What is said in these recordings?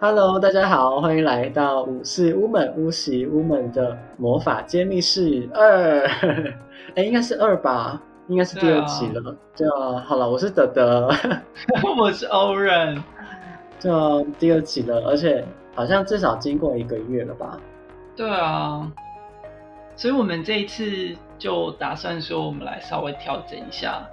Hello，大家好，欢迎来到五是屋门屋喜屋门的魔法揭秘室二，哎，应该是二吧，应该是第二集了。对啊，好了，我是德德，我是欧仁，就第二集了，而且好像至少经过一个月了吧？对啊，所以我们这一次就打算说，我们来稍微调整一下。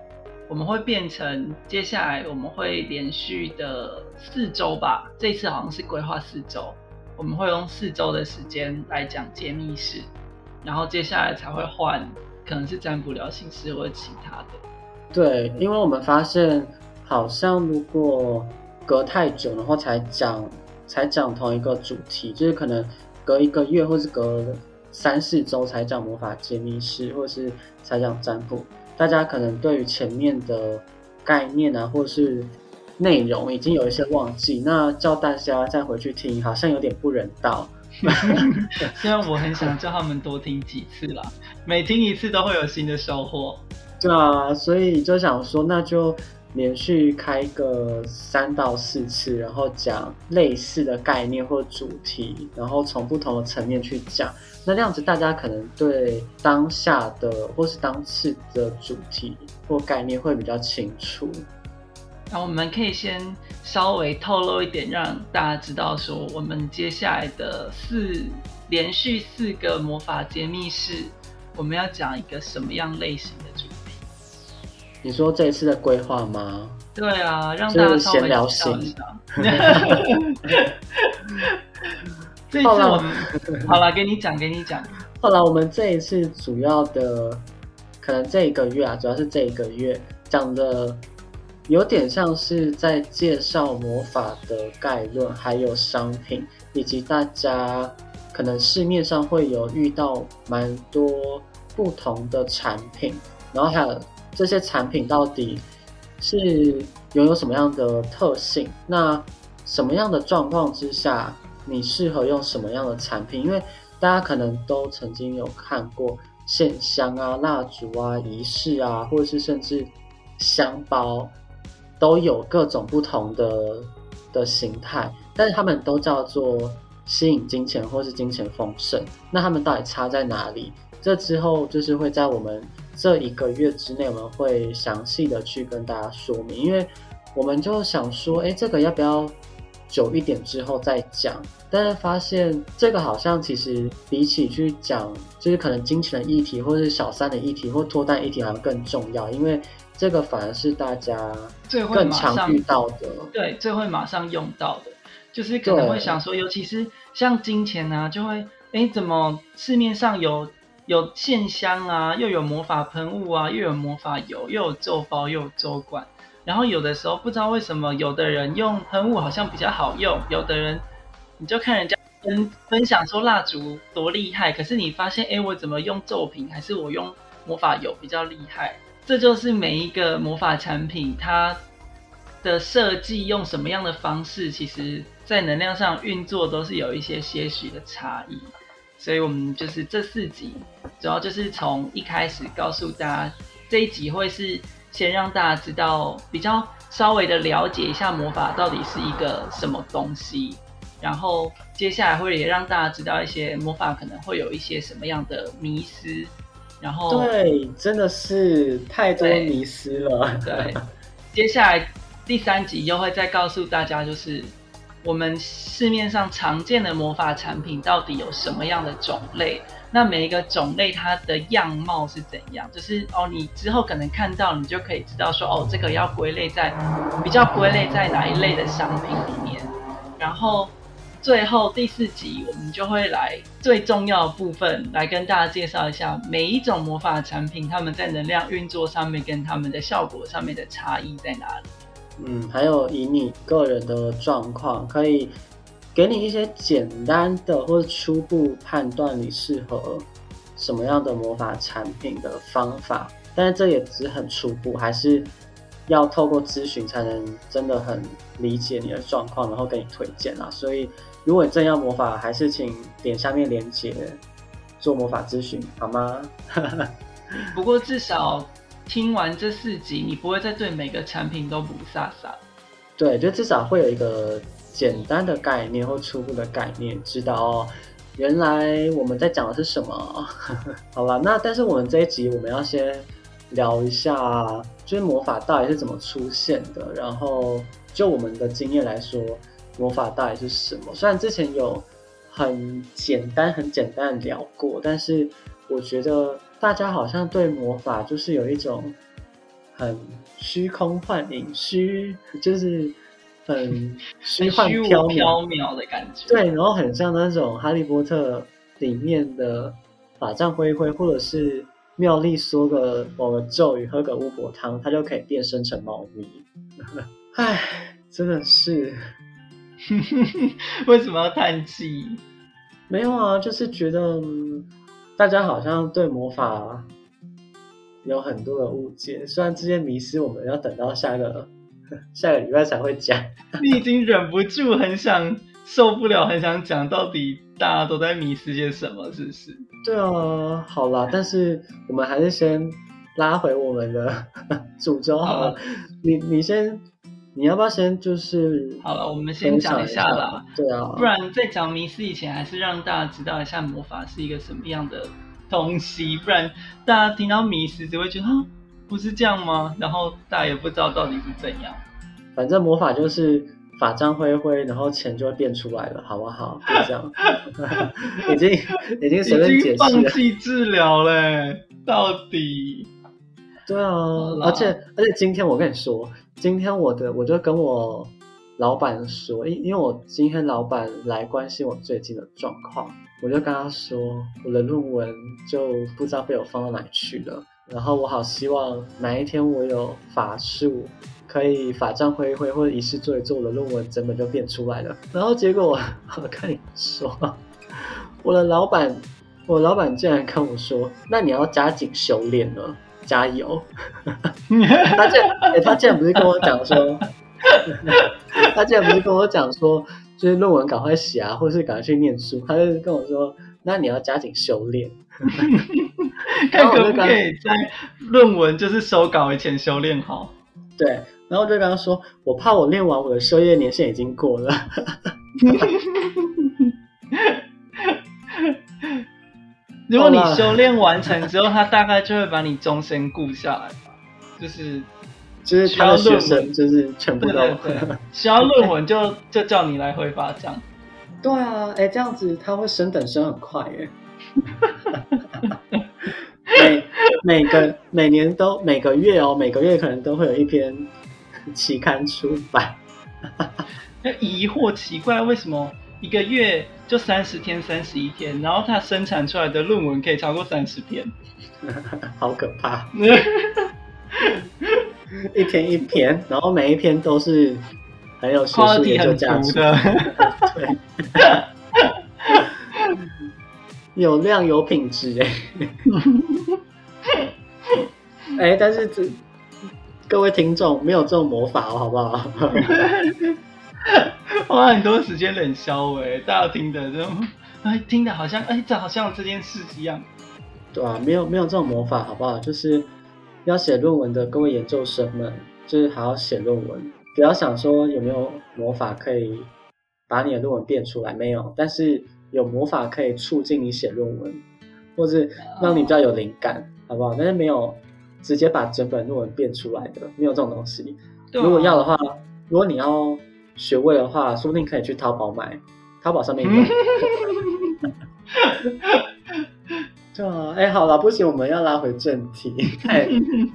我们会变成接下来我们会连续的四周吧，这次好像是规划四周，我们会用四周的时间来讲揭秘式，然后接下来才会换，可能是占卜聊形式或者其他的。对，因为我们发现好像如果隔太久的话才讲才讲同一个主题，就是可能隔一个月或是隔三四周才讲魔法揭秘式，或是才讲占卜。大家可能对于前面的概念啊，或是内容已经有一些忘记，那叫大家再回去听，好像有点不人道。虽然我很想叫他们多听几次啦，每听一次都会有新的收获。对啊，所以就想说，那就。连续开个三到四次，然后讲类似的概念或主题，然后从不同的层面去讲。那这样子，大家可能对当下的或是当次的主题或概念会比较清楚。那我们可以先稍微透露一点，让大家知道说，我们接下来的四连续四个魔法揭秘式，我们要讲一个什么样类型的主题。你说这一次的规划吗？对啊，让大家闲聊型。这一次我们 好了，给你讲，给你讲。后来我们这一次主要的，可能这一个月啊，主要是这一个月讲的，有点像是在介绍魔法的概论，还有商品，以及大家可能市面上会有遇到蛮多不同的产品，然后还有。这些产品到底是拥有什么样的特性？那什么样的状况之下，你适合用什么样的产品？因为大家可能都曾经有看过线香啊、蜡烛啊、仪式啊，或者是甚至香包，都有各种不同的的形态，但是他们都叫做吸引金钱或是金钱丰盛。那他们到底差在哪里？这之后就是会在我们。这一个月之内，我们会详细的去跟大家说明，因为我们就想说，哎，这个要不要久一点之后再讲？但是发现这个好像其实比起去讲，就是可能金钱的议题，或者是小三的议题，或脱单议题，好像更重要，因为这个反而是大家最会更常遇到的，对，最会马上用到的，就是可能会想说，尤其是像金钱啊，就会，哎，怎么市面上有？有线香啊，又有魔法喷雾啊，又有魔法油，又有咒包，又有咒管。然后有的时候不知道为什么，有的人用喷雾好像比较好用，有的人你就看人家分分享说蜡烛多厉害，可是你发现，哎，我怎么用咒瓶，还是我用魔法油比较厉害？这就是每一个魔法产品它的设计用什么样的方式，其实在能量上运作都是有一些些许的差异。所以，我们就是这四集，主要就是从一开始告诉大家，这一集会是先让大家知道，比较稍微的了解一下魔法到底是一个什么东西，然后接下来会也让大家知道一些魔法可能会有一些什么样的迷思，然后对，真的是太多迷失了。对，接下来第三集又会再告诉大家，就是。我们市面上常见的魔法产品到底有什么样的种类？那每一个种类它的样貌是怎样？就是哦，你之后可能看到，你就可以知道说，哦，这个要归类在比较归类在哪一类的商品里面。然后最后第四集，我们就会来最重要的部分，来跟大家介绍一下每一种魔法产品，它们在能量运作上面跟它们的效果上面的差异在哪里。嗯，还有以你个人的状况，可以给你一些简单的或者初步判断你适合什么样的魔法产品的方法，但是这也只很初步，还是要透过咨询才能真的很理解你的状况，然后给你推荐啊。所以，如果你真要魔法，还是请点下面链接做魔法咨询，好吗？不过至少。听完这四集，你不会再对每个产品都不飒飒。对，就至少会有一个简单的概念或初步的概念，知道哦，原来我们在讲的是什么。好吧，那但是我们这一集我们要先聊一下，就是魔法到底是怎么出现的。然后就我们的经验来说，魔法到底是什么？虽然之前有很简单、很简单的聊过，但是我觉得大家好像对魔法就是有一种很虚空幻影、虚 就是很虚幻虚无缥缥缈。缈的感觉。对，然后很像那种《哈利波特》里面的法杖挥挥，或者是妙丽说个某个咒语，喝个巫婆汤，它就可以变身成猫咪。唉，真的是 为什么要叹气？没有啊，就是觉得、嗯大家好像对魔法有很多的误解。虽然这些迷失我们要等到下个 下个礼拜才会讲。你已经忍不住很想受不了，很想讲到底大家都在迷失些什么，是不是？对啊，好啦，但是我们还是先拉回我们的 主轴好了。好你你先，你要不要先就是好了，我们先分讲一下啦。？对啊，不然在讲迷思以前，还是让大家知道一下魔法是一个什么样的东西，不然大家听到迷思只会觉得啊，不是这样吗？然后大家也不知道到底是怎样。反正魔法就是法杖挥挥，然后钱就会变出来了，好不好？就这样，已经已经随便已经放解释了。弃治疗嘞，到底对啊，而且而且今天我跟你说，今天我的我就跟我老板说，因因为我今天老板来关心我最近的状况，我就跟他说我的论文就不知道被我放到哪里去了，然后我好希望哪一天我有法术。可以法杖挥一挥，或者仪式做一做，我的论文整本就变出来了。然后结果我我跟你说，我的老板，我老板竟然跟我说，那你要加紧修炼了，加油。他竟然、欸，他竟然不是跟我讲说，他竟然不是跟我讲说，就是论文赶快写啊，或是赶快去念书，他就跟我说，那你要加紧修炼。看可不可以在论文就是收稿以前修炼好。对，然后我就跟他说，我怕我练完我的修业年限已经过了。如果你修炼完成之后，他大概就会把你终身雇下来吧，就是就是他的学生，就是全部对都对对，需要论文就就叫你来挥发这样。对啊，哎，这样子他会升等升很快耶。每每个每年都每个月哦，每个月可能都会有一篇期刊出版。那疑惑奇怪，为什么一个月就三十天、三十一天，然后它生产出来的论文可以超过三十篇？好可怕！一天一篇，然后每一篇都是很有学术研究价值，的。对，有量有品质哎。哎，但是这各位听众没有这种魔法哦，好不好？花很多时间冷消哎，大家听的这种，哎，听的好像哎，这好像有这件事一样。对啊，没有没有这种魔法，好不好？就是要写论文的各位研究生们，就是还要写论文，不要想说有没有魔法可以把你的论文变出来，没有，但是有魔法可以促进你写论文，或是让你比较有灵感，好不好？但是没有直接把整本论文变出来的，没有这种东西。啊如果要的话，如果你要学位的话，说不定可以去淘宝买，淘宝上面有。对啊，哎，好了，不行，我们要拉回正题，太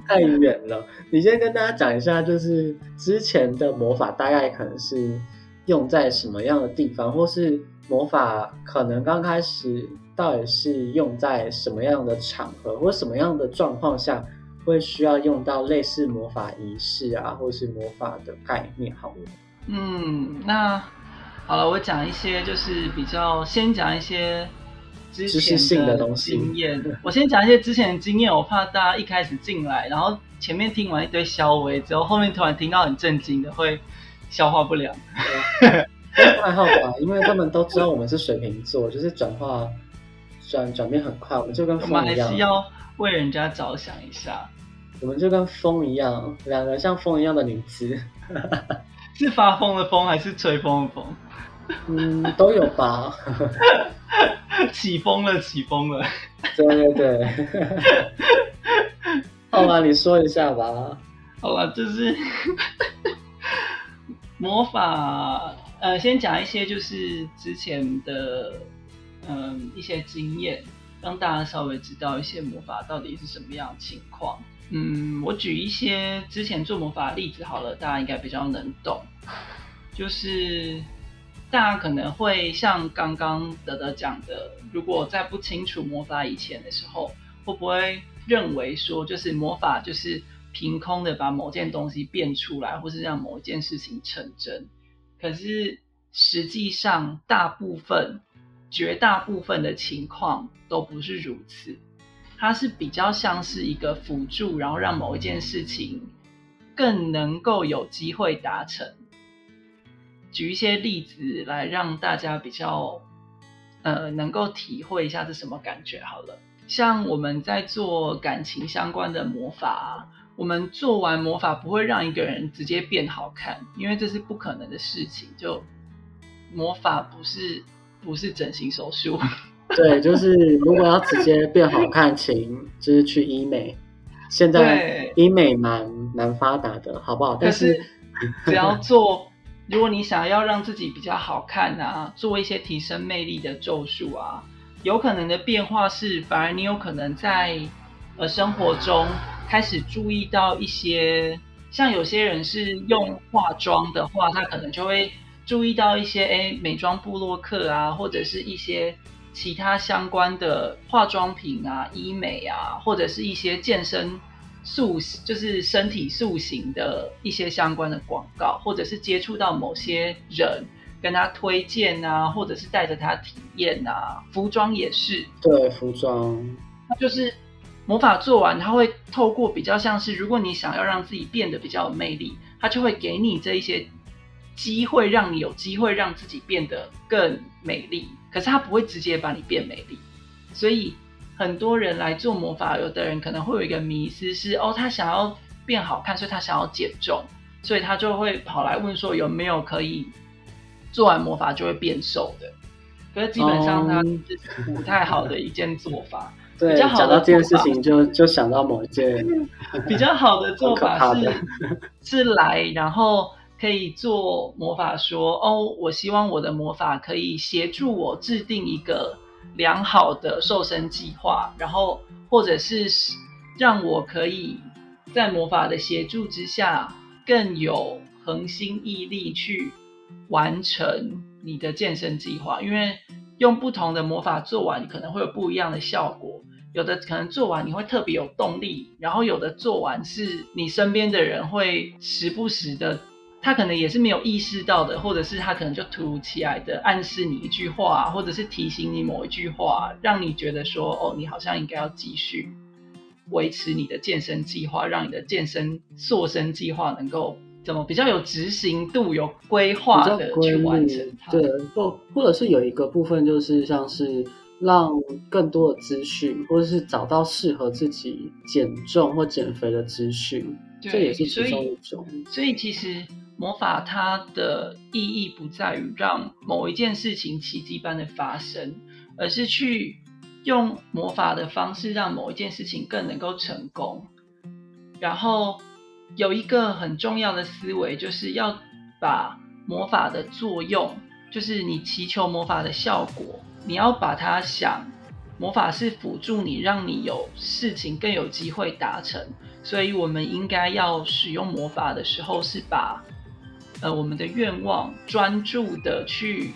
太远了。你先跟大家讲一下，就是之前的魔法大概可能是用在什么样的地方，或是魔法可能刚开始到底是用在什么样的场合，或什么样的状况下会需要用到类似魔法仪式啊，或是魔法的概念，好了。嗯，那好了，我讲一些就是比较先讲一些之知识前性的东西经验。我先讲一些之前的经验，我怕大家一开始进来，然后前面听完一堆消微之后，后面突然听到很震惊的，会消化不良。还好吧，因为他们都知道我们是水瓶座，就是转化转转变很快，我们就跟风一样还是，要为人家着想一下。我们就跟风一样，两个像风一样的女子。是发疯的疯还是吹风的风？嗯，都有吧。起风了，起风了。对对对。好吧，你说一下吧。好吧，就是 魔法。呃，先讲一些就是之前的嗯一些经验，让大家稍微知道一些魔法到底是什么样的情况。嗯，我举一些之前做魔法的例子好了，大家应该比较能懂。就是大家可能会像刚刚德德讲的，如果在不清楚魔法以前的时候，会不会认为说，就是魔法就是凭空的把某件东西变出来，或是让某一件事情成真？可是实际上，大部分、绝大部分的情况都不是如此。它是比较像是一个辅助，然后让某一件事情更能够有机会达成。举一些例子来让大家比较呃能够体会一下是什么感觉。好了，像我们在做感情相关的魔法，我们做完魔法不会让一个人直接变好看，因为这是不可能的事情。就魔法不是不是整形手术。对，就是如果要直接变好看，请就是去医美。现在医美蛮蛮发达的，好不好？但是只要做，如果你想要让自己比较好看啊，做一些提升魅力的咒术啊，有可能的变化是，反而你有可能在呃生活中开始注意到一些，像有些人是用化妆的话，他可能就会注意到一些，哎，美妆部落客啊，或者是一些。其他相关的化妆品啊、医美啊，或者是一些健身塑，就是身体塑形的一些相关的广告，或者是接触到某些人跟他推荐啊，或者是带着他体验啊，服装也是。对，服装，那就是魔法做完，他会透过比较像是，如果你想要让自己变得比较有魅力，他就会给你这一些机会，让你有机会让自己变得更美丽。可是他不会直接把你变美丽，所以很多人来做魔法，有的人可能会有一个迷思是：哦，他想要变好看，所以他想要减重，所以他就会跑来问说有没有可以做完魔法就会变瘦的。可是基本上他是不太好的一件做法。对，讲到这件事情就就想到某一件 比较好的做法是是来然后。可以做魔法，说哦，我希望我的魔法可以协助我制定一个良好的瘦身计划，然后或者是让我可以在魔法的协助之下更有恒心毅力去完成你的健身计划。因为用不同的魔法做完，可能会有不一样的效果。有的可能做完你会特别有动力，然后有的做完是你身边的人会时不时的。他可能也是没有意识到的，或者是他可能就突如其来的暗示你一句话，或者是提醒你某一句话，让你觉得说，哦，你好像应该要继续维持你的健身计划，让你的健身塑身计划能够怎么比较有执行度、有规划的去完成它。对，或或者是有一个部分就是像是让更多的资讯，或者是找到适合自己减重或减肥的资讯，这也是其中一种。所以其实。魔法它的意义不在于让某一件事情奇迹般的发生，而是去用魔法的方式让某一件事情更能够成功。然后有一个很重要的思维，就是要把魔法的作用，就是你祈求魔法的效果，你要把它想，魔法是辅助你，让你有事情更有机会达成。所以我们应该要使用魔法的时候，是把。呃，我们的愿望专注的去，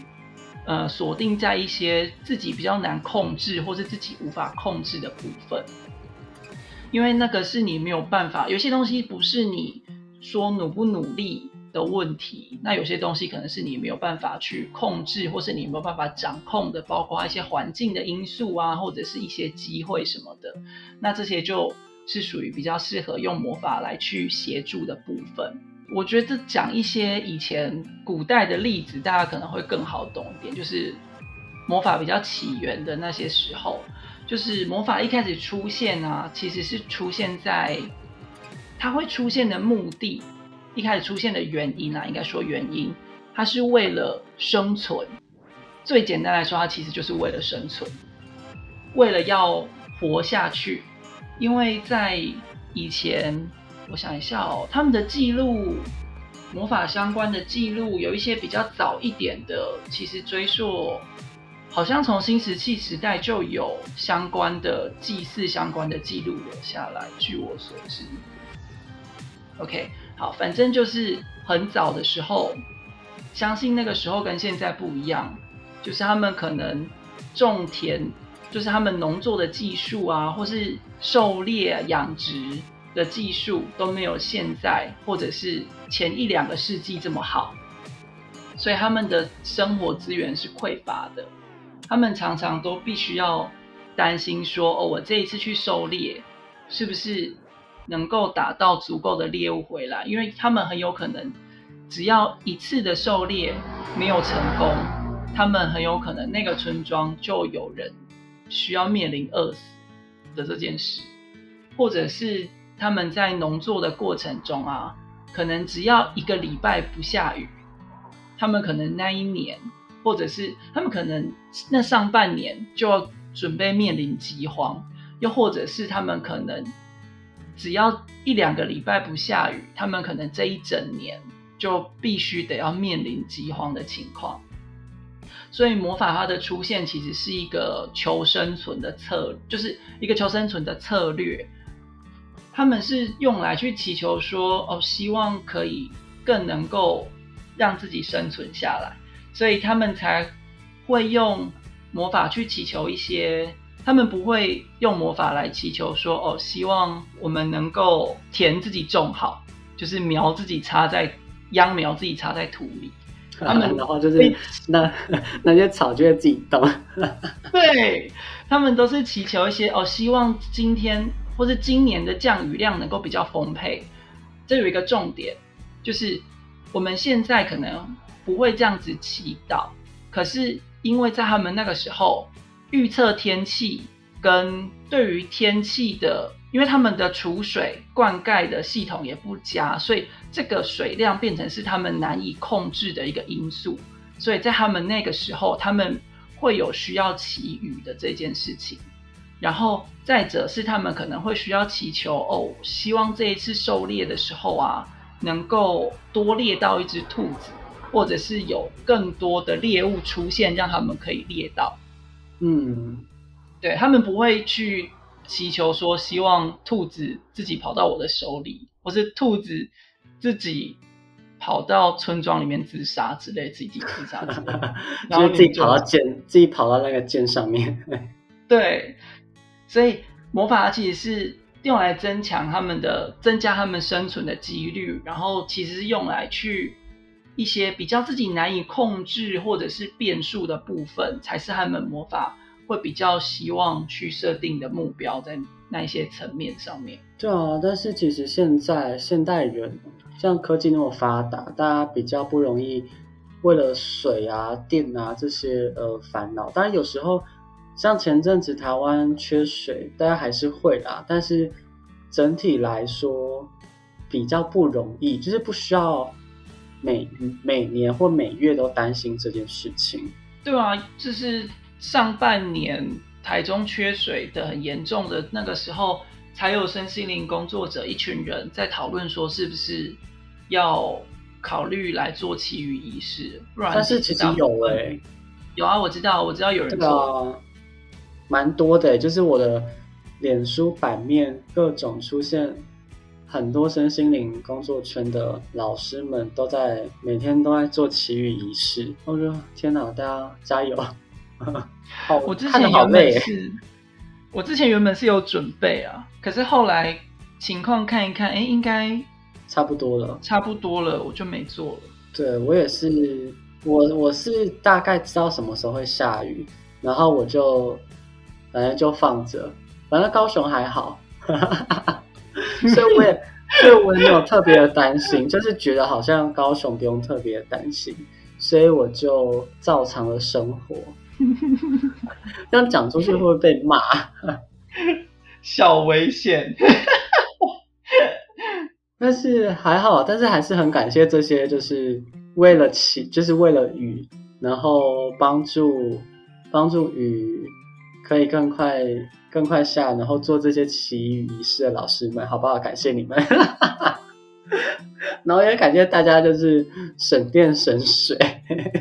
呃，锁定在一些自己比较难控制或是自己无法控制的部分，因为那个是你没有办法，有些东西不是你说努不努力的问题，那有些东西可能是你没有办法去控制，或是你没有办法掌控的，包括一些环境的因素啊，或者是一些机会什么的，那这些就是属于比较适合用魔法来去协助的部分。我觉得讲一些以前古代的例子，大家可能会更好懂一点。就是魔法比较起源的那些时候，就是魔法一开始出现啊，其实是出现在它会出现的目的，一开始出现的原因啊，应该说原因，它是为了生存。最简单来说，它其实就是为了生存，为了要活下去。因为在以前，我想一下哦，他们的记录，魔法相关的记录，有一些比较早一点的，其实追溯，好像从新石器时代就有相关的祭祀相关的记录留下来。据我所知，OK，好，反正就是很早的时候，相信那个时候跟现在不一样。就是他们可能种田，就是他们农作的技术啊，或是狩猎养殖的技术都没有现在或者是前一两个世纪这么好，所以他们的生活资源是匮乏的。他们常常都必须要担心说：“哦，我这一次去狩猎，是不是能够打到足够的猎物回来？”因为他们很有可能只要一次的狩猎没有成功。他们很有可能那个村庄就有人需要面临饿死的这件事，或者是他们在农作的过程中啊，可能只要一个礼拜不下雨，他们可能那一年，或者是他们可能那上半年就要准备面临饥荒，又或者是他们可能只要一两个礼拜不下雨，他们可能这一整年就必须得要面临饥荒的情况。所以魔法它的出现其实是一个求生存的策，就是一个求生存的策略。他们是用来去祈求说，哦，希望可以更能够让自己生存下来，所以他们才会用魔法去祈求一些。他们不会用魔法来祈求说，哦，希望我们能够田自己种好，就是苗自己插在秧苗自己插在土里。他们的话就是那那些草就会自己动。对他们都是祈求一些哦，希望今天或是今年的降雨量能够比较丰沛。这有一个重点，就是我们现在可能不会这样子祈祷，可是因为在他们那个时候预测天气跟对于天气的。因为他们的储水灌溉的系统也不佳，所以这个水量变成是他们难以控制的一个因素。所以在他们那个时候，他们会有需要祈雨的这件事情。然后再者是他们可能会需要祈求哦，希望这一次狩猎的时候啊，能够多猎到一只兔子，或者是有更多的猎物出现，让他们可以猎到。嗯，对他们不会去。祈求说，希望兔子自己跑到我的手里，或是兔子自己跑到村庄里面自杀之类，自己自杀之类，然后自己跑到剑，自己跑到那个剑上面。对，所以魔法其实是用来增强他们的、增加他们生存的几率，然后其实是用来去一些比较自己难以控制或者是变数的部分，才是他们魔法。会比较希望去设定的目标在那一些层面上面。对啊，但是其实现在现代人像科技那么发达，大家比较不容易为了水啊、电啊这些呃烦恼。当然有时候像前阵子台湾缺水，大家还是会啦。但是整体来说比较不容易，就是不需要每每年或每月都担心这件事情。对啊，就是。上半年台中缺水的很严重的那个时候，才有身心灵工作者一群人在讨论说，是不是要考虑来做祈雨仪式？不然，但是其实有诶，有啊，我知道，我知道有人做，蛮多的，就是我的脸书版面各种出现很多身心灵工作圈的老师们都在每天都在做祈雨仪式。我说天哪，大家加油！好，我之前原本是，我之前原本是有准备啊，可是后来情况看一看，哎，应该差不多了，差不多了，我就没做了。对我也是，我我是大概知道什么时候会下雨，然后我就反正就放着，反正高雄还好，所以我也所以我也没有特别的担心，就是觉得好像高雄不用特别担心，所以我就照常的生活。这样讲出去会不会被骂？小危险。但是还好，但是还是很感谢这些，就是为了起，就是为了雨，然后帮助帮助雨可以更快更快下，然后做这些祈雨仪式的老师们，好不好？感谢你们。然后也感谢大家，就是省电省水。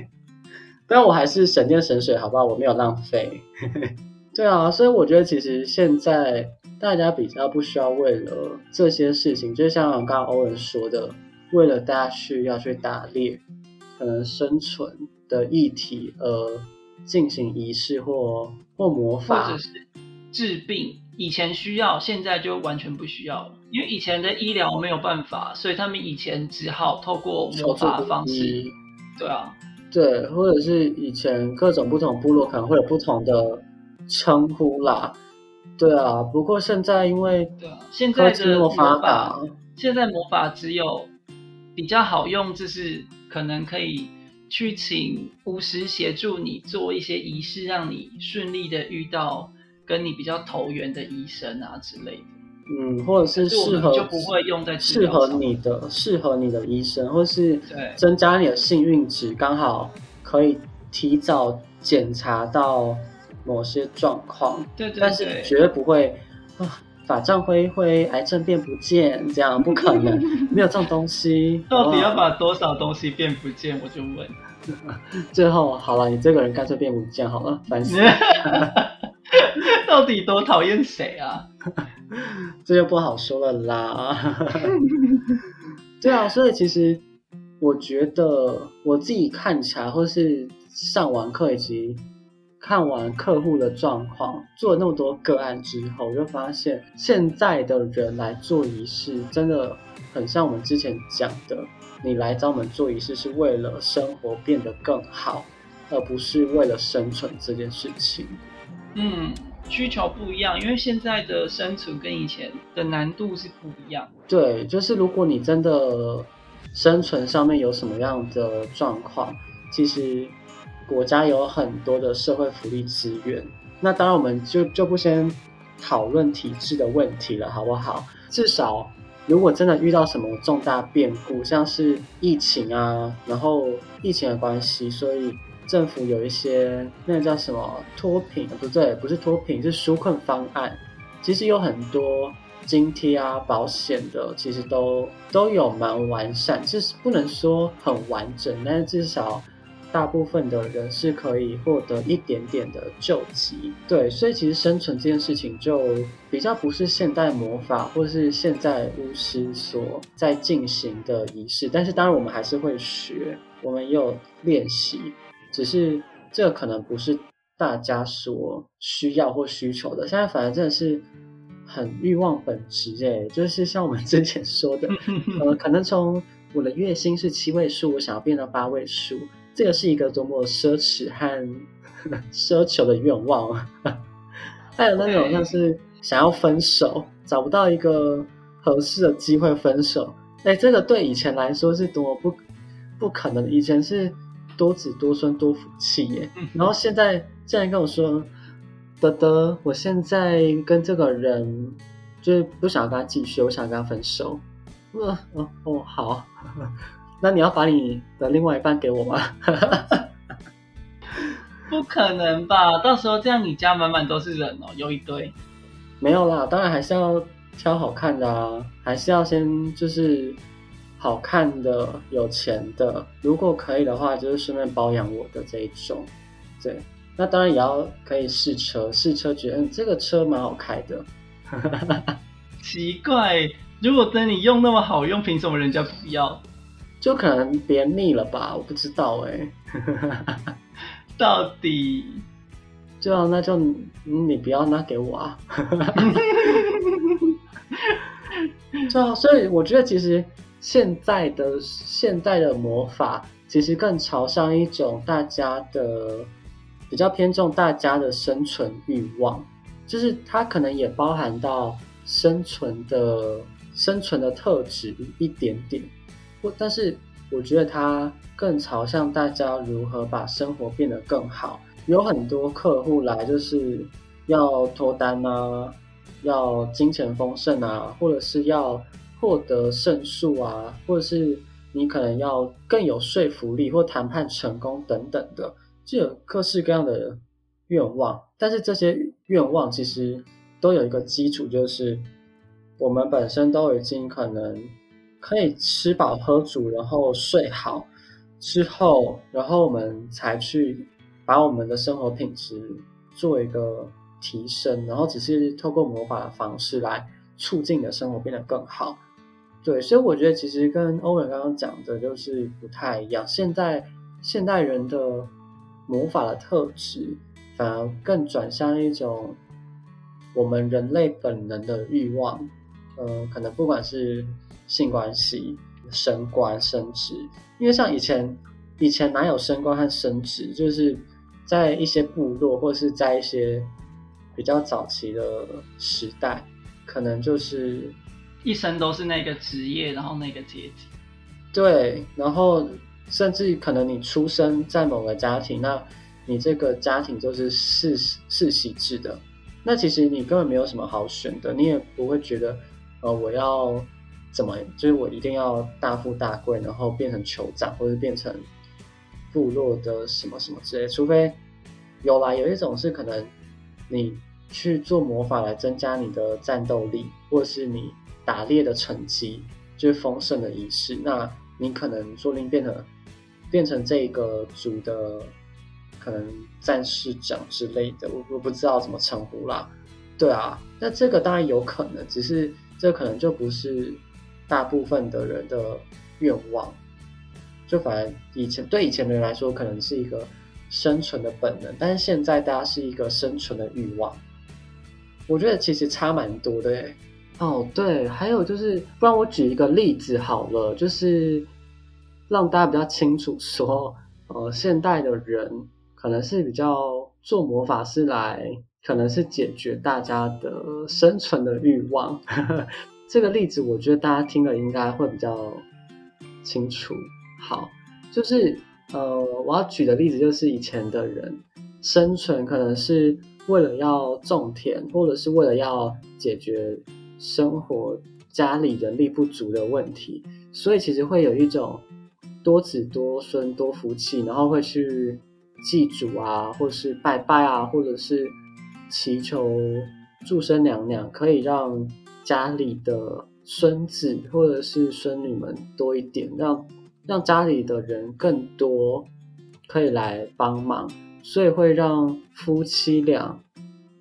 但我还是省电省水，好不好？我没有浪费。对啊，所以我觉得其实现在大家比较不需要为了这些事情，就像刚刚欧文说的，为了大家需要去打猎，可能生存的议题而进行仪式或或魔法，或者是治病。以前需要，现在就完全不需要了，因为以前的医疗没有办法，所以他们以前只好透过魔法方式。对啊，对，或者是以前各种不同部落可能会有不同的。称呼啦，对啊，不过现在因为对啊，现在的魔法，现在魔法只有比较好用，就是可能可以去请巫师协助你做一些仪式，让你顺利的遇到跟你比较投缘的医生啊之类的。嗯，或者是适合就不会用在适合你的适合你的医生，或是增加你的幸运值，刚好可以提早检查到。某些状况，对对，但是绝对不会啊，法杖挥挥，癌症变不见，这样不可能，没有这种东西。到底要把多少东西变不见？我就问。最后好了，你这个人干脆变不见好了，烦死。到底多讨厌谁啊？这就不好说了啦。对啊，所以其实我觉得我自己看起来，或是上完课以及。看完客户的状况，做了那么多个案之后，我就发现现在的人来做仪式，真的很像我们之前讲的，你来找我们做仪式是为了生活变得更好，而不是为了生存这件事情。嗯，需求不一样，因为现在的生存跟以前的难度是不一样。对，就是如果你真的生存上面有什么样的状况，其实。国家有很多的社会福利资源，那当然我们就就不先讨论体制的问题了，好不好？至少如果真的遇到什么重大变故，像是疫情啊，然后疫情的关系，所以政府有一些那叫什么脱贫，不对，不是脱贫，是纾困方案。其实有很多津贴啊、保险的，其实都都有蛮完善，就是不能说很完整，但是至少。大部分的人是可以获得一点点的救济，对，所以其实生存这件事情就比较不是现代魔法或是现在巫师所在进行的仪式，但是当然我们还是会学，我们也有练习，只是这可能不是大家所需要或需求的。现在反而真的是很欲望本质，哎，就是像我们之前说的，呃，可能从我的月薪是七位数，我想要变到八位数。这个是一个多么奢侈和 奢求的愿望，还有那种像是想要分手，找不到一个合适的机会分手。哎，这个对以前来说是多么不不可能。以前是多子多孙多福气耶，然后现在竟然跟我说：“德德，我现在跟这个人就是不想跟他继续，我想跟他分手。”呃，哦哦，好。那你要把你的另外一半给我吗？不可能吧！到时候这样你家满满都是人哦，有一堆。没有啦，当然还是要挑好看的啊，还是要先就是好看的、有钱的。如果可以的话，就是顺便包养我的这一种。对，那当然也要可以试车，试车觉得嗯这个车蛮好开的。奇怪，如果等你用那么好用，凭什么人家不要？就可能别腻了吧，我不知道哎。到底，就那就你不要拿给我啊。就所以我觉得其实现在的现代的魔法，其实更朝向一种大家的比较偏重大家的生存欲望，就是它可能也包含到生存的生存的特质一点点。但是我觉得它更朝向大家如何把生活变得更好。有很多客户来就是要脱单啊，要金钱丰盛啊，或者是要，获得胜诉啊，或者是你可能要更有说服力或谈判成功等等的，就有各式各样的愿望。但是这些愿望其实都有一个基础，就是我们本身都已经可能可以吃饱喝足，然后睡好之后，然后我们才去把我们的生活品质做一个提升，然后只是透过魔法的方式来促进你的生活变得更好。对，所以我觉得其实跟欧文刚刚讲的就是不太一样。现在现代人的魔法的特质，反而更转向一种我们人类本能的欲望。呃，可能不管是性关系、升官、升职，因为像以前以前哪有升官和升职，就是在一些部落或是在一些比较早期的时代，可能就是。一生都是那个职业，然后那个阶级，对，然后甚至可能你出生在某个家庭，那你这个家庭就是世世袭制的，那其实你根本没有什么好选的，你也不会觉得，呃，我要怎么，就是我一定要大富大贵，然后变成酋长或者变成部落的什么什么之类，除非有啦，有一种是可能你去做魔法来增加你的战斗力，或是你。打猎的成绩就是丰盛的仪式，那你可能说不定变成变成这个族的可能战士长之类的，我我不知道怎么称呼啦。对啊，那这个当然有可能，只是这可能就不是大部分的人的愿望。就反而以前对以前的人来说，可能是一个生存的本能，但是现在大家是一个生存的欲望。我觉得其实差蛮多的诶。哦，对，还有就是，不然我举一个例子好了，就是让大家比较清楚说，呃，现代的人可能是比较做魔法是来，可能是解决大家的生存的欲望。这个例子我觉得大家听了应该会比较清楚。好，就是呃，我要举的例子就是以前的人生存可能是为了要种田，或者是为了要解决。生活家里人力不足的问题，所以其实会有一种多子多孙多福气，然后会去祭祖啊，或是拜拜啊，或者是祈求祝生娘娘可以让家里的孙子或者是孙女们多一点，让让家里的人更多可以来帮忙，所以会让夫妻俩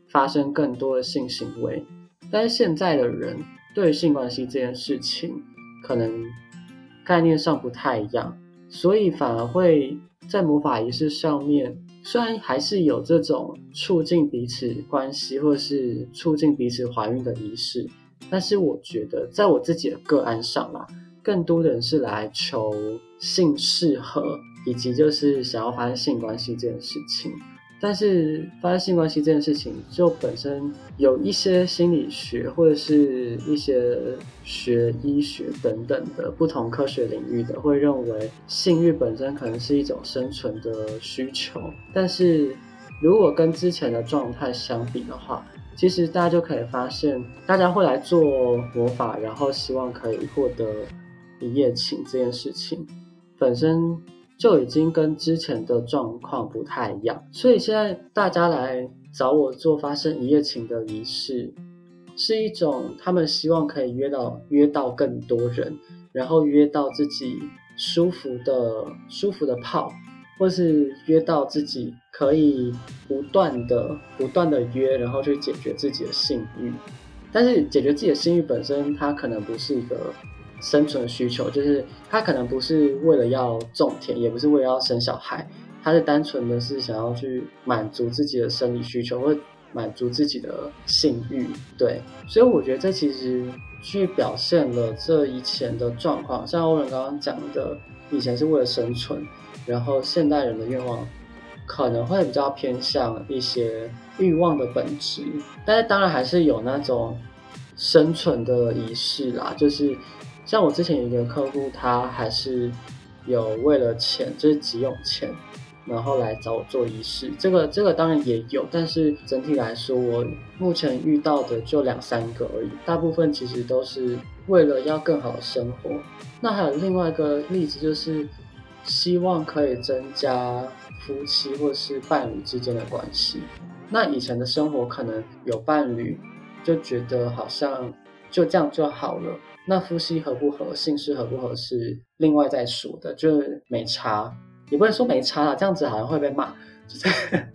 发生更多的性行为。但是现在的人对性关系这件事情，可能概念上不太一样，所以反而会在魔法仪式上面，虽然还是有这种促进彼此关系或是促进彼此怀孕的仪式，但是我觉得在我自己的个案上啦，更多的人是来求性适合，以及就是想要发生性关系这件事情。但是发生性关系这件事情，就本身有一些心理学或者是一些学医学等等的不同科学领域的，会认为性欲本身可能是一种生存的需求。但是如果跟之前的状态相比的话，其实大家就可以发现，大家会来做魔法，然后希望可以获得一夜情这件事情本身。就已经跟之前的状况不太一样，所以现在大家来找我做发生一夜情的仪式，是一种他们希望可以约到约到更多人，然后约到自己舒服的舒服的泡，或是约到自己可以不断的不断的约，然后去解决自己的性欲。但是解决自己的性欲本身，它可能不是一个。生存需求就是他可能不是为了要种田，也不是为了要生小孩，他是单纯的是想要去满足自己的生理需求，或满足自己的性欲。对，所以我觉得这其实去表现了这以前的状况，像欧文刚刚讲的，以前是为了生存，然后现代人的愿望可能会比较偏向一些欲望的本质，但是当然还是有那种生存的仪式啦，就是。像我之前有一个客户，他还是有为了钱，就是急用钱，然后来找我做仪式。这个这个当然也有，但是整体来说，我目前遇到的就两三个而已，大部分其实都是为了要更好的生活。那还有另外一个例子，就是希望可以增加夫妻或是伴侣之间的关系。那以前的生活可能有伴侣，就觉得好像就这样就好了。那夫妻合不合，姓氏合不合是另外再说的，就是没差，也不能说没差啦，这样子好像会被骂。就是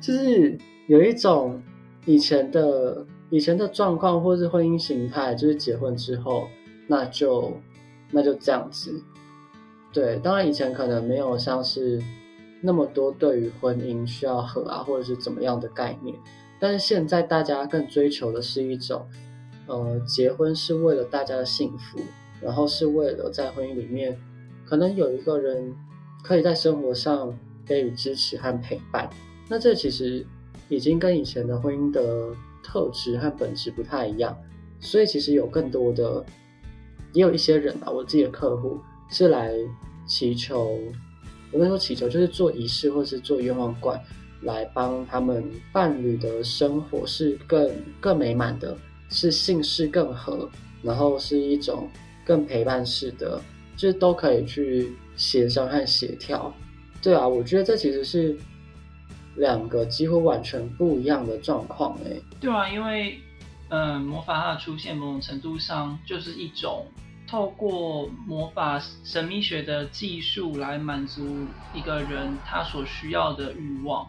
就是有一种以前的以前的状况，或是婚姻形态，就是结婚之后，那就那就这样子。对，当然以前可能没有像是那么多对于婚姻需要和啊，或者是怎么样的概念，但是现在大家更追求的是一种。呃，结婚是为了大家的幸福，然后是为了在婚姻里面，可能有一个人可以在生活上给予支持和陪伴。那这其实已经跟以前的婚姻的特质和本质不太一样。所以其实有更多的，也有一些人啊，我自己的客户是来祈求，我跟说祈求，就是做仪式或是做愿望罐，来帮他们伴侣的生活是更更美满的。是姓氏更合，然后是一种更陪伴式的，就是都可以去协商和协调。对啊，我觉得这其实是两个几乎完全不一样的状况诶。对啊，因为嗯，魔法它的出现，某种程度上就是一种透过魔法神秘学的技术来满足一个人他所需要的欲望，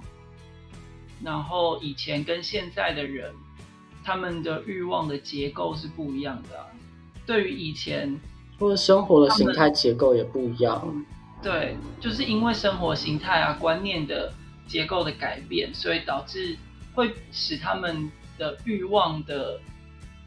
然后以前跟现在的人。他们的欲望的结构是不一样的，对于以前或者生活的形态结构也不一样。对，就是因为生活形态啊、观念的结构的改变，所以导致会使他们的欲望的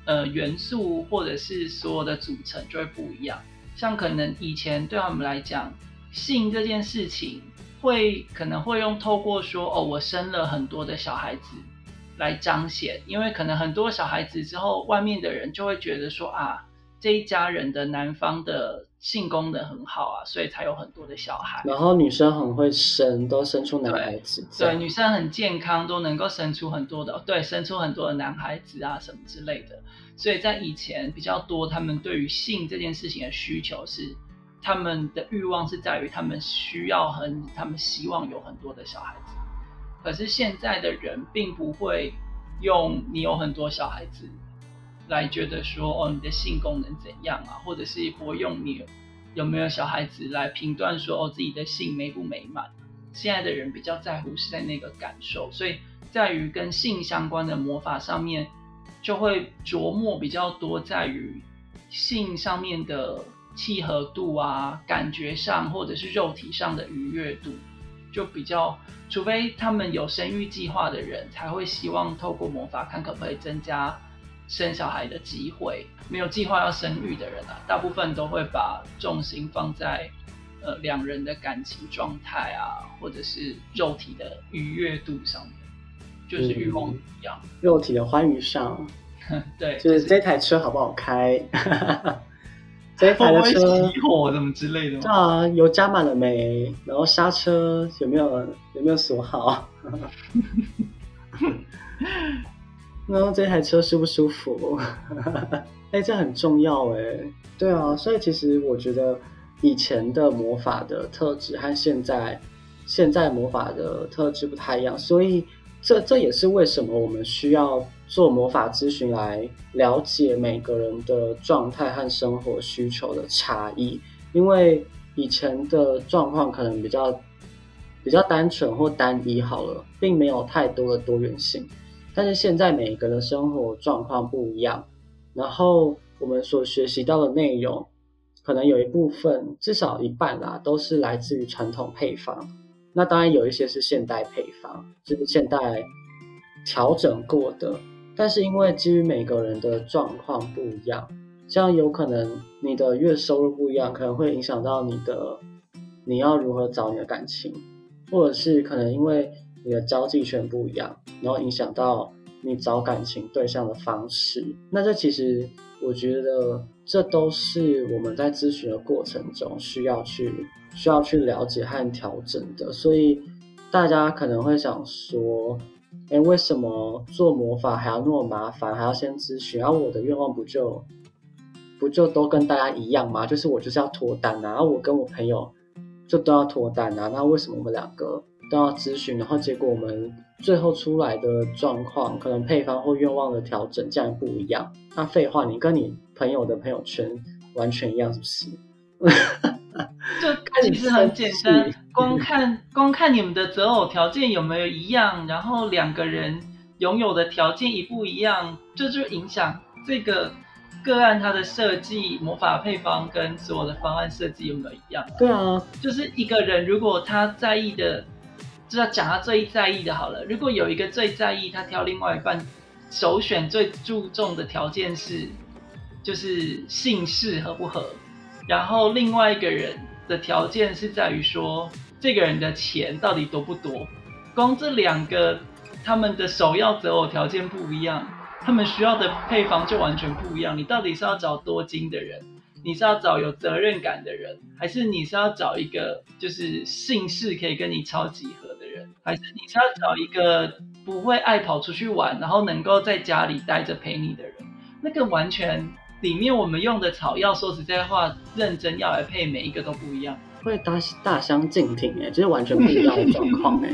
呃元素或者是所有的组成就会不一样。像可能以前对他们来讲，性这件事情会可能会用透过说哦，我生了很多的小孩子。来彰显，因为可能很多小孩子之后，外面的人就会觉得说啊，这一家人的男方的性功能很好啊，所以才有很多的小孩。然后女生很会生，都生出男孩子。对，女生很健康，都能够生出很多的，对，生出很多的男孩子啊什么之类的。所以在以前比较多，他们对于性这件事情的需求是，他们的欲望是在于他们需要很，他们希望有很多的小孩子。可是现在的人并不会用你有很多小孩子来觉得说哦你的性功能怎样啊，或者是不会用你有没有小孩子来评断说哦自己的性美不美满。现在的人比较在乎是在那个感受，所以在于跟性相关的魔法上面就会琢磨比较多，在于性上面的契合度啊，感觉上或者是肉体上的愉悦度。就比较，除非他们有生育计划的人，才会希望透过魔法看可不可以增加生小孩的机会。没有计划要生育的人啊，大部分都会把重心放在呃两人的感情状态啊，或者是肉体的愉悦度上面，就是欲望一样，肉体的欢愉上。对，就是这台车好不好开？这台的车熄火什么之类的对？啊，油加满了没？然后刹车有没有有没有锁好？然后这台车舒不舒服？哎，这很重要哎。对啊，所以其实我觉得以前的魔法的特质和现在现在魔法的特质不太一样，所以这这也是为什么我们需要。做魔法咨询来了解每个人的状态和生活需求的差异，因为以前的状况可能比较比较单纯或单一，好了，并没有太多的多元性。但是现在每个人的生活状况不一样，然后我们所学习到的内容，可能有一部分至少一半啦，都是来自于传统配方。那当然有一些是现代配方，就是现代调整过的。但是因为基于每个人的状况不一样，像有可能你的月收入不一样，可能会影响到你的你要如何找你的感情，或者是可能因为你的交际圈不一样，然后影响到你找感情对象的方式。那这其实我觉得这都是我们在咨询的过程中需要去需要去了解和调整的。所以大家可能会想说，哎，为什么做魔法还要那么麻烦，还要先咨询？然后我的愿望不就不就都跟大家一样吗？就是我就是要脱单啊，然后我跟我朋友就都要脱单啊，那为什么我们两个都要咨询？然后结果我们最后出来的状况，可能配方或愿望的调整竟然不一样？那废话，你跟你朋友的朋友圈完全一样，是不是？就其实很简单，光看光看你们的择偶条件有没有一样，然后两个人拥有的条件一不一样，这就影响这个个案它的设计魔法配方跟所有的方案设计有没有一样。对啊，就是一个人如果他在意的，就要讲他最在意的好了。如果有一个最在意，他挑另外一半首选最注重的条件是，就是姓氏合不合。然后另外一个人的条件是在于说，这个人的钱到底多不多？光这两个，他们的首要择偶条件不一样，他们需要的配方就完全不一样。你到底是要找多金的人，你是要找有责任感的人，还是你是要找一个就是姓氏可以跟你超级合的人，还是你是要找一个不会爱跑出去玩，然后能够在家里待着陪你的人？那个完全。里面我们用的草药，说实在话，认真要来配，每一个都不一样，会大大相径庭哎，就是完全不一样的状况 哎。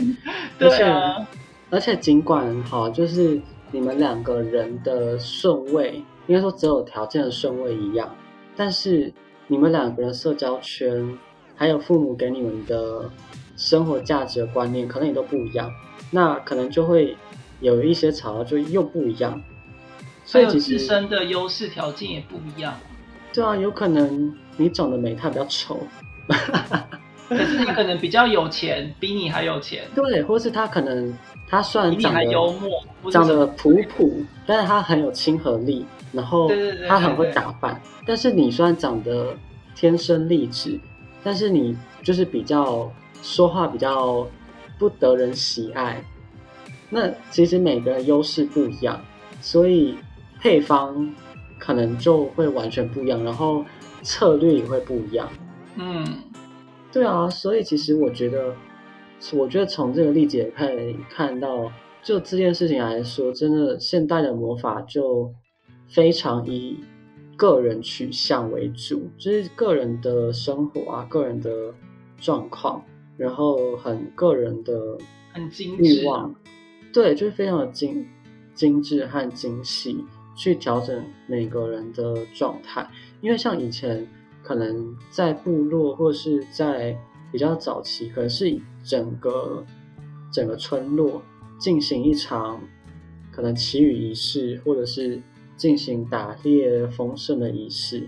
对啊，而且尽管哈，就是你们两个人的顺位，应该说择偶条件的顺位一样，但是你们两个人社交圈，还有父母给你们的生活价值观念，可能也都不一样，那可能就会有一些草药就又不一样。所以自身的优势条件也不一样。对啊，有可能你长得美，他比较丑，可是他可能比较有钱，比你还有钱。对，或是他可能他虽然长得幽默，长得普普，但是他很有亲和力，然后他很会打扮。但是你虽然长得天生丽质，但是你就是比较说话比较不得人喜爱。那其实每个人优势不一样，所以。配方可能就会完全不一样，然后策略也会不一样。嗯，对啊，所以其实我觉得，我觉得从这个例子也可以看到，就这件事情来说，真的现代的魔法就非常以个人取向为主，就是个人的生活啊，个人的状况，然后很个人的很精欲望，对，就是非常的精精致和精细。去调整每个人的状态，因为像以前可能在部落或是在比较早期，可能是以整个整个村落进行一场可能祈雨仪式，或者是进行打猎丰盛的仪式，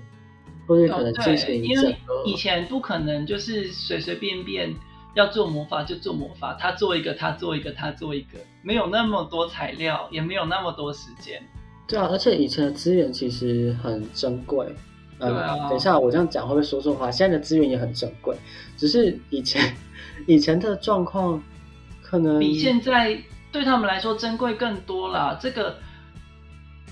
或者可能进行因为以前不可能就是随随便便要做魔法就做魔法，他做一个他做一个他做一个，没有那么多材料，也没有那么多时间。对啊，而且以前的资源其实很珍贵。嗯，等一下我这样讲会不会说错话？现在的资源也很珍贵，只是以前 以前的状况可能比现在对他们来说珍贵更多了。这个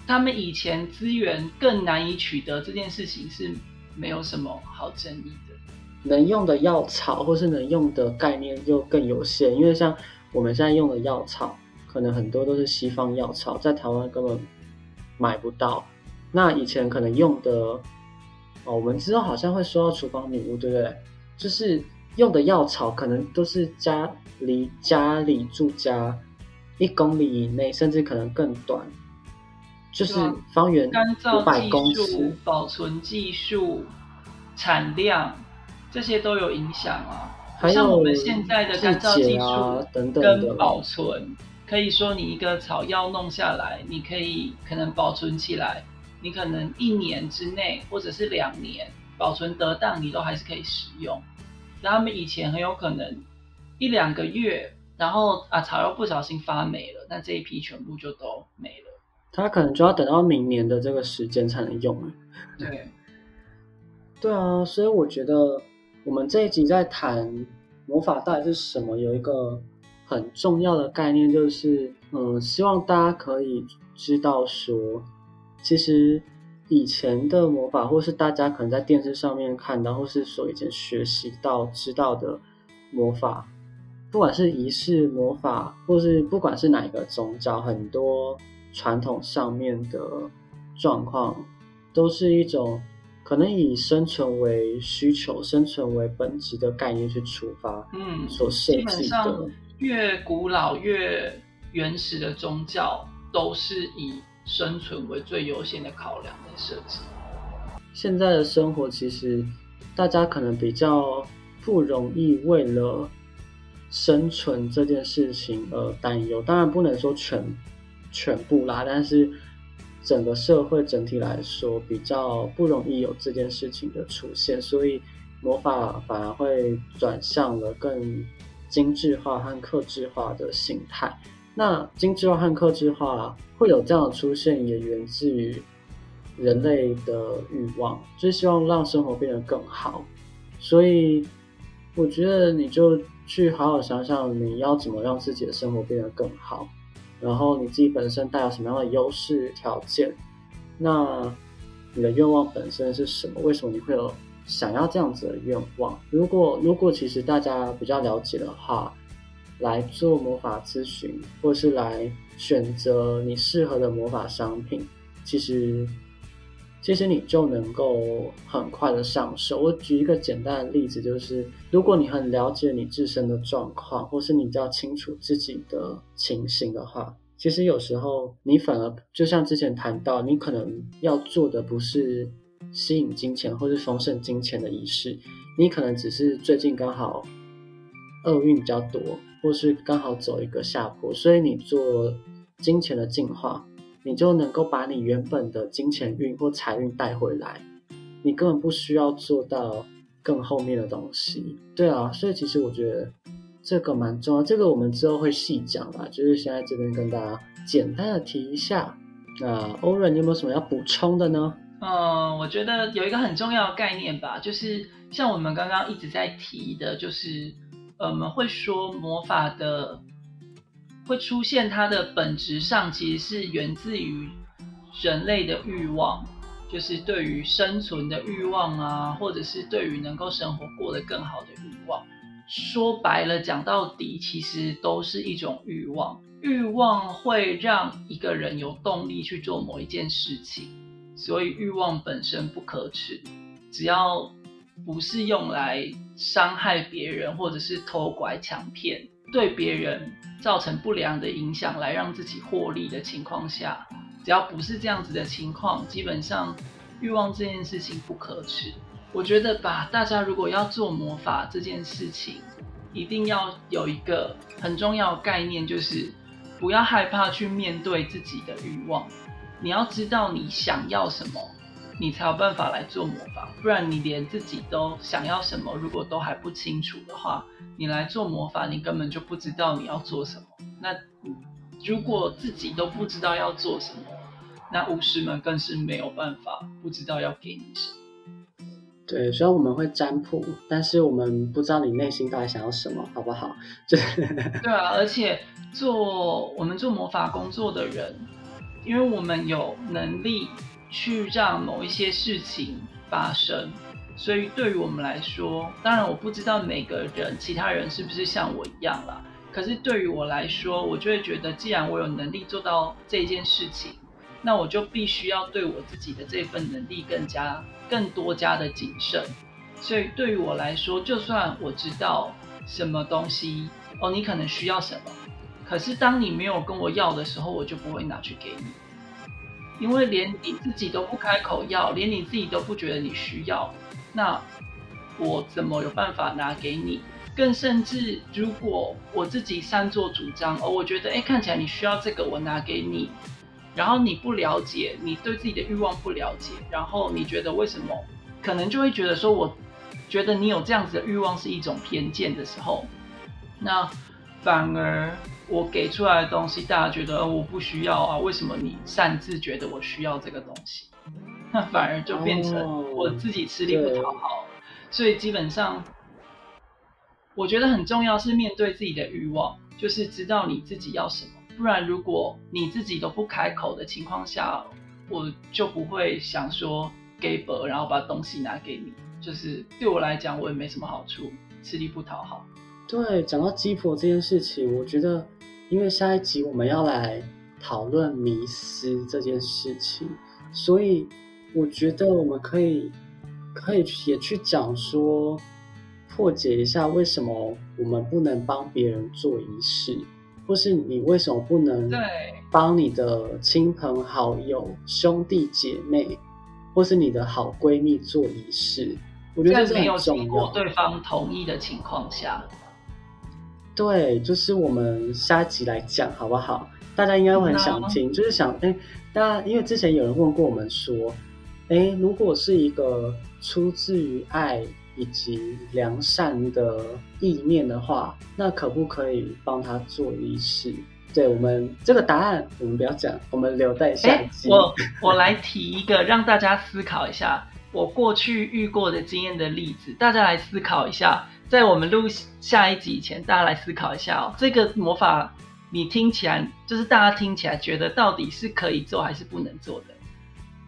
他们以前资源更难以取得，这件事情是没有什么好争议的。能用的药草或是能用的概念就更有限，因为像我们现在用的药草，可能很多都是西方药草，在台湾根本。买不到，那以前可能用的哦，我们知道好像会说到厨房女巫，对不对？就是用的药草可能都是家离家里住家一公里以内，甚至可能更短，就是方圆五百公尺，保存技术、产量这些都有影响啊。像我们现在的干燥技术等等跟保存。可以说，你一个草药弄下来，你可以可能保存起来，你可能一年之内或者是两年保存得当，你都还是可以使用。那他们以前很有可能一两个月，然后啊草药不小心发霉了，那这一批全部就都没了。他可能就要等到明年的这个时间才能用了。对，对啊，所以我觉得我们这一集在谈魔法到底是什么，有一个。很重要的概念就是，嗯，希望大家可以知道说，其实以前的魔法，或是大家可能在电视上面看到，或是所以前学习到知道的魔法，不管是仪式魔法，或是不管是哪一个宗教，很多传统上面的状况，都是一种可能以生存为需求、生存为本质的概念去出发，嗯，所设计的。越古老越原始的宗教，都是以生存为最优先的考量来设计。现在的生活其实，大家可能比较不容易为了生存这件事情而担忧。当然不能说全全部啦，但是整个社会整体来说，比较不容易有这件事情的出现，所以魔法反而会转向了更。精致化和克制化的形态，那精致化和克制化会有这样的出现，也源自于人类的欲望，就是希望让生活变得更好。所以，我觉得你就去好好想想，你要怎么让自己的生活变得更好，然后你自己本身带有什么样的优势条件，那你的愿望本身是什么？为什么你会有？想要这样子的愿望，如果如果其实大家比较了解的话，来做魔法咨询，或是来选择你适合的魔法商品，其实其实你就能够很快的上手。我举一个简单的例子，就是如果你很了解你自身的状况，或是你比较清楚自己的情形的话，其实有时候你反而就像之前谈到，你可能要做的不是。吸引金钱或是丰盛金钱的仪式，你可能只是最近刚好厄运比较多，或是刚好走一个下坡，所以你做金钱的净化，你就能够把你原本的金钱运或财运带回来，你根本不需要做到更后面的东西。对啊，所以其实我觉得这个蛮重要，这个我们之后会细讲啦，就是现在这边跟大家简单的提一下。那欧润，你有没有什么要补充的呢？嗯，我觉得有一个很重要的概念吧，就是像我们刚刚一直在提的，就是，我们会说魔法的会出现，它的本质上其实是源自于人类的欲望，就是对于生存的欲望啊，或者是对于能够生活过得更好的欲望。说白了，讲到底，其实都是一种欲望。欲望会让一个人有动力去做某一件事情。所以欲望本身不可耻，只要不是用来伤害别人，或者是偷拐抢骗，对别人造成不良的影响，来让自己获利的情况下，只要不是这样子的情况，基本上欲望这件事情不可耻。我觉得吧，大家如果要做魔法这件事情，一定要有一个很重要的概念，就是不要害怕去面对自己的欲望。你要知道你想要什么，你才有办法来做魔法。不然你连自己都想要什么，如果都还不清楚的话，你来做魔法，你根本就不知道你要做什么。那如果自己都不知道要做什么，那巫师们更是没有办法不知道要给你什么。对，虽然我们会占卜，但是我们不知道你内心到底想要什么，好不好？对啊，而且做我们做魔法工作的人。因为我们有能力去让某一些事情发生，所以对于我们来说，当然我不知道每个人其他人是不是像我一样啦。可是对于我来说，我就会觉得，既然我有能力做到这件事情，那我就必须要对我自己的这份能力更加、更多加的谨慎。所以对于我来说，就算我知道什么东西哦，你可能需要什么。可是当你没有跟我要的时候，我就不会拿去给你，因为连你自己都不开口要，连你自己都不觉得你需要，那我怎么有办法拿给你？更甚至，如果我自己擅作主张，而我觉得，哎，看起来你需要这个，我拿给你，然后你不了解，你对自己的欲望不了解，然后你觉得为什么？可能就会觉得说，我觉得你有这样子的欲望是一种偏见的时候，那反而。我给出来的东西，大家觉得我不需要啊？为什么你擅自觉得我需要这个东西？那 反而就变成我自己吃力不讨好。所以基本上，我觉得很重要是面对自己的欲望，就是知道你自己要什么。不然，如果你自己都不开口的情况下，我就不会想说给，然后把东西拿给你。就是对我来讲，我也没什么好处，吃力不讨好。对，讲到鸡婆这件事情，我觉得，因为下一集我们要来讨论迷失这件事情，所以我觉得我们可以可以也去讲说，破解一下为什么我们不能帮别人做仪式。或是你为什么不能帮你的亲朋好友、兄弟姐妹，或是你的好闺蜜做仪式？我觉得这很重要。对方同意的情况下，对，就是我们下集来讲好不好？大家应该会很想听，就是想哎，大家因为之前有人问过我们说，哎，如果是一个出自于爱。以及良善的意念的话，那可不可以帮他做仪式？对我们这个答案，我们不要讲，我们留在下集。我我来提一个让大家思考一下，我过去遇过的经验的例子，大家来思考一下。在我们录下一集以前，大家来思考一下哦。这个魔法，你听起来就是大家听起来觉得到底是可以做还是不能做的？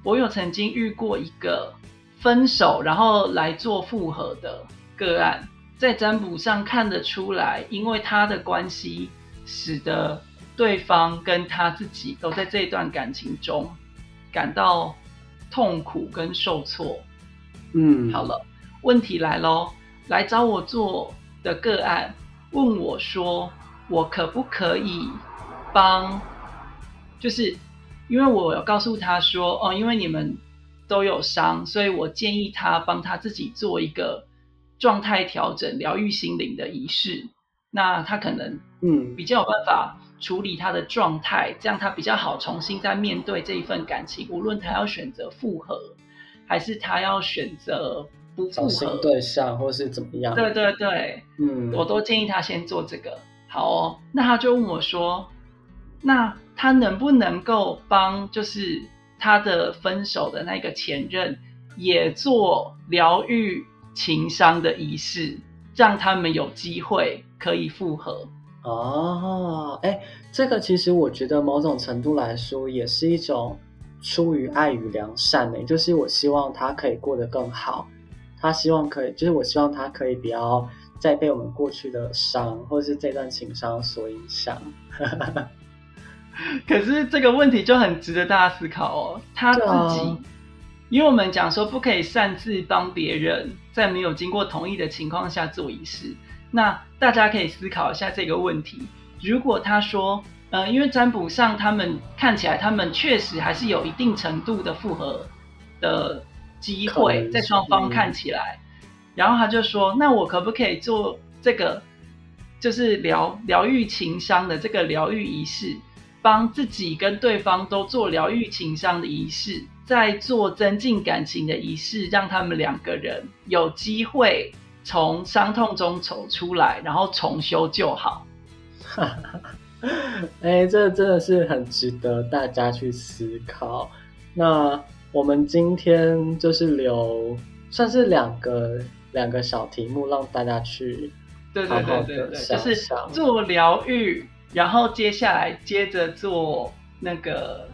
我有曾经遇过一个。分手然后来做复合的个案，在占卜上看得出来，因为他的关系使得对方跟他自己都在这段感情中感到痛苦跟受挫。嗯，好了，问题来喽，来找我做的个案问我说，我可不可以帮？就是因为我有告诉他说，哦，因为你们。都有伤，所以我建议他帮他自己做一个状态调整、疗愈心灵的仪式。那他可能嗯比较有办法处理他的状态，这样他比较好重新再面对这一份感情。无论他要选择复合，还是他要选择不复合对象，或是怎么样？对对对，嗯，我都建议他先做这个。好哦，那他就问我说：“那他能不能够帮？就是？”他的分手的那个前任也做疗愈情伤的仪式，让他们有机会可以复合。哦，哎，这个其实我觉得某种程度来说也是一种出于爱与良善的，就是我希望他可以过得更好，他希望可以，就是我希望他可以不要再被我们过去的伤或者是这段情伤所影响。可是这个问题就很值得大家思考哦。他自己，因为我们讲说不可以擅自帮别人在没有经过同意的情况下做仪式。那大家可以思考一下这个问题。如果他说，呃，因为占卜上他们看起来他们确实还是有一定程度的复合的机会，在双方看起来，然后他就说，那我可不可以做这个，就是疗疗愈情商的这个疗愈仪式？帮自己跟对方都做疗愈情商的仪式，再做增进感情的仪式，让他们两个人有机会从伤痛中走出来，然后重修旧好。哎，这真的是很值得大家去思考。那我们今天就是留，算是两个两个小题目，让大家去对对对对对，就是做疗愈。然后接下来接着做那个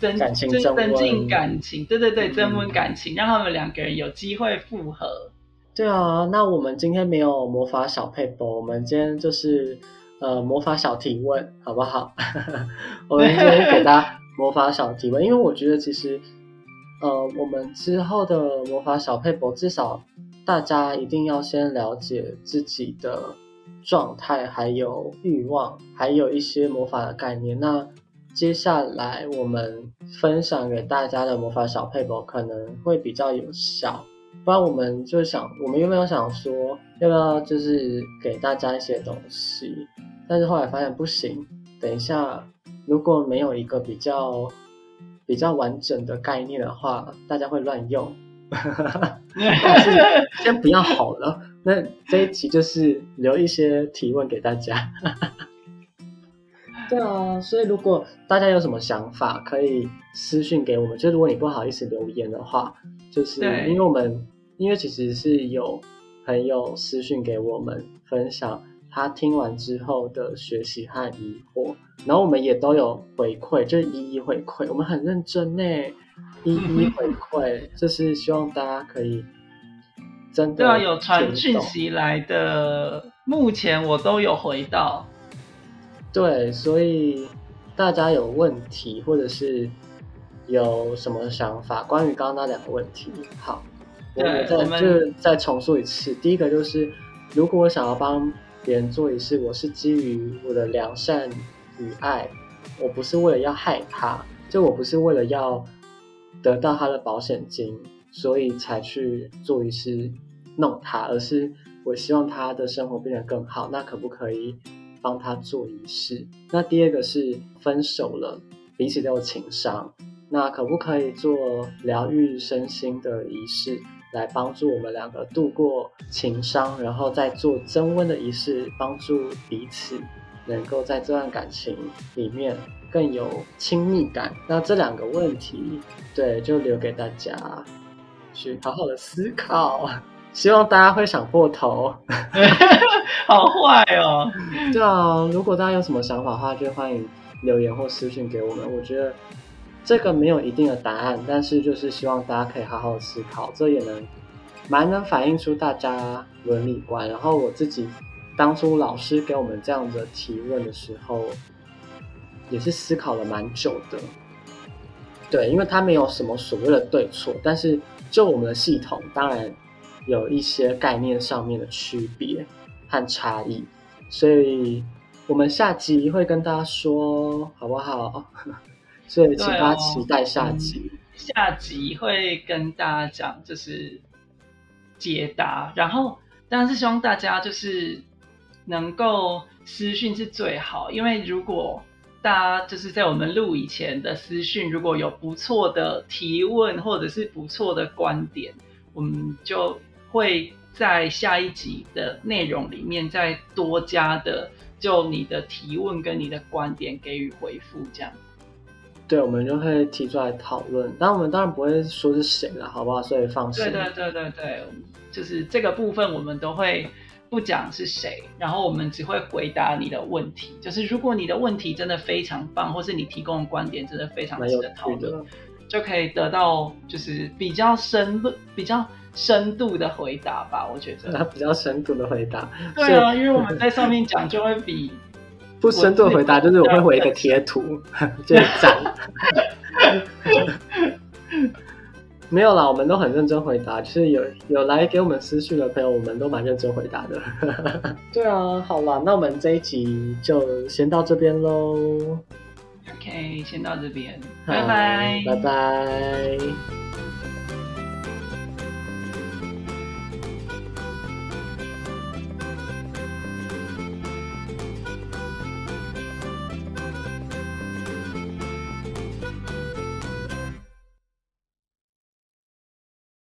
增增增进感情，对对对，增温感情，让他们两个人有机会复合。对啊，那我们今天没有魔法小配播，我们今天就是呃魔法小提问，好不好？我们今天给大家魔法小提问，因为我觉得其实呃我们之后的魔法小配博，至少大家一定要先了解自己的。状态，还有欲望，还有一些魔法的概念。那接下来我们分享给大家的魔法小配博可能会比较有效。不然我们就想，我们有没有想说，要不要就是给大家一些东西？但是后来发现不行。等一下，如果没有一个比较比较完整的概念的话，大家会乱用。但 是先不要好了。那这一期就是留一些提问给大家。对啊，所以如果大家有什么想法，可以私信给我们。就如果你不好意思留言的话，就是因为我们因为其实是有朋友私信给我们分享他听完之后的学习和疑惑，然后我们也都有回馈，就一一回馈，我们很认真呢，一一回馈，就是希望大家可以真的对啊，有传讯息来的，目前我都有回到。对，所以大家有问题或者是有什么想法，关于刚刚那两个问题，好，我们再就再重述一次。第一个就是，如果我想要帮别人做一事，我是基于我的良善与爱，我不是为了要害他，就我不是为了要得到他的保险金，所以才去做一事弄他，而是我希望他的生活变得更好。那可不可以？帮他做仪式。那第二个是分手了，彼此都有情伤，那可不可以做疗愈身心的仪式，来帮助我们两个度过情伤，然后再做增温的仪式，帮助彼此能够在这段感情里面更有亲密感？那这两个问题，对，就留给大家去好好的思考。希望大家会想破头，好坏哦。对啊，如果大家有什么想法的话，就欢迎留言或私信给我们。我觉得这个没有一定的答案，但是就是希望大家可以好好思考，这也能蛮能反映出大家伦理观。然后我自己当初老师给我们这样的提问的时候，也是思考了蛮久的。对，因为他没有什么所谓的对错，但是就我们的系统，当然。有一些概念上面的区别和差异，所以我们下集会跟大家说，好不好？所以请大家期待下集。下集会跟大家讲，就是解答，然后当然是希望大家就是能够私讯是最好，因为如果大家就是在我们录以前的私讯，如果有不错的提问或者是不错的观点，我们就。会在下一集的内容里面再多加的，就你的提问跟你的观点给予回复，这样。对，我们就会提出来讨论。但我们当然不会说是谁了，好不好？所以放心。对对对对对，就是这个部分我们都会不讲是谁，然后我们只会回答你的问题。就是如果你的问题真的非常棒，或是你提供的观点真的非常值得讨论，就可以得到就是比较深入、比较。深度的回答吧，我觉得。比较深度的回答。对啊，因为我们在上面讲就会比不深度回答，就是我会回一个贴图，就是赞。没有啦，我们都很认真回答，就是有有来给我们私讯的朋友，我们都蛮认真回答的。对啊，好啦，那我们这一集就先到这边喽。OK，先到这边，拜拜，拜拜。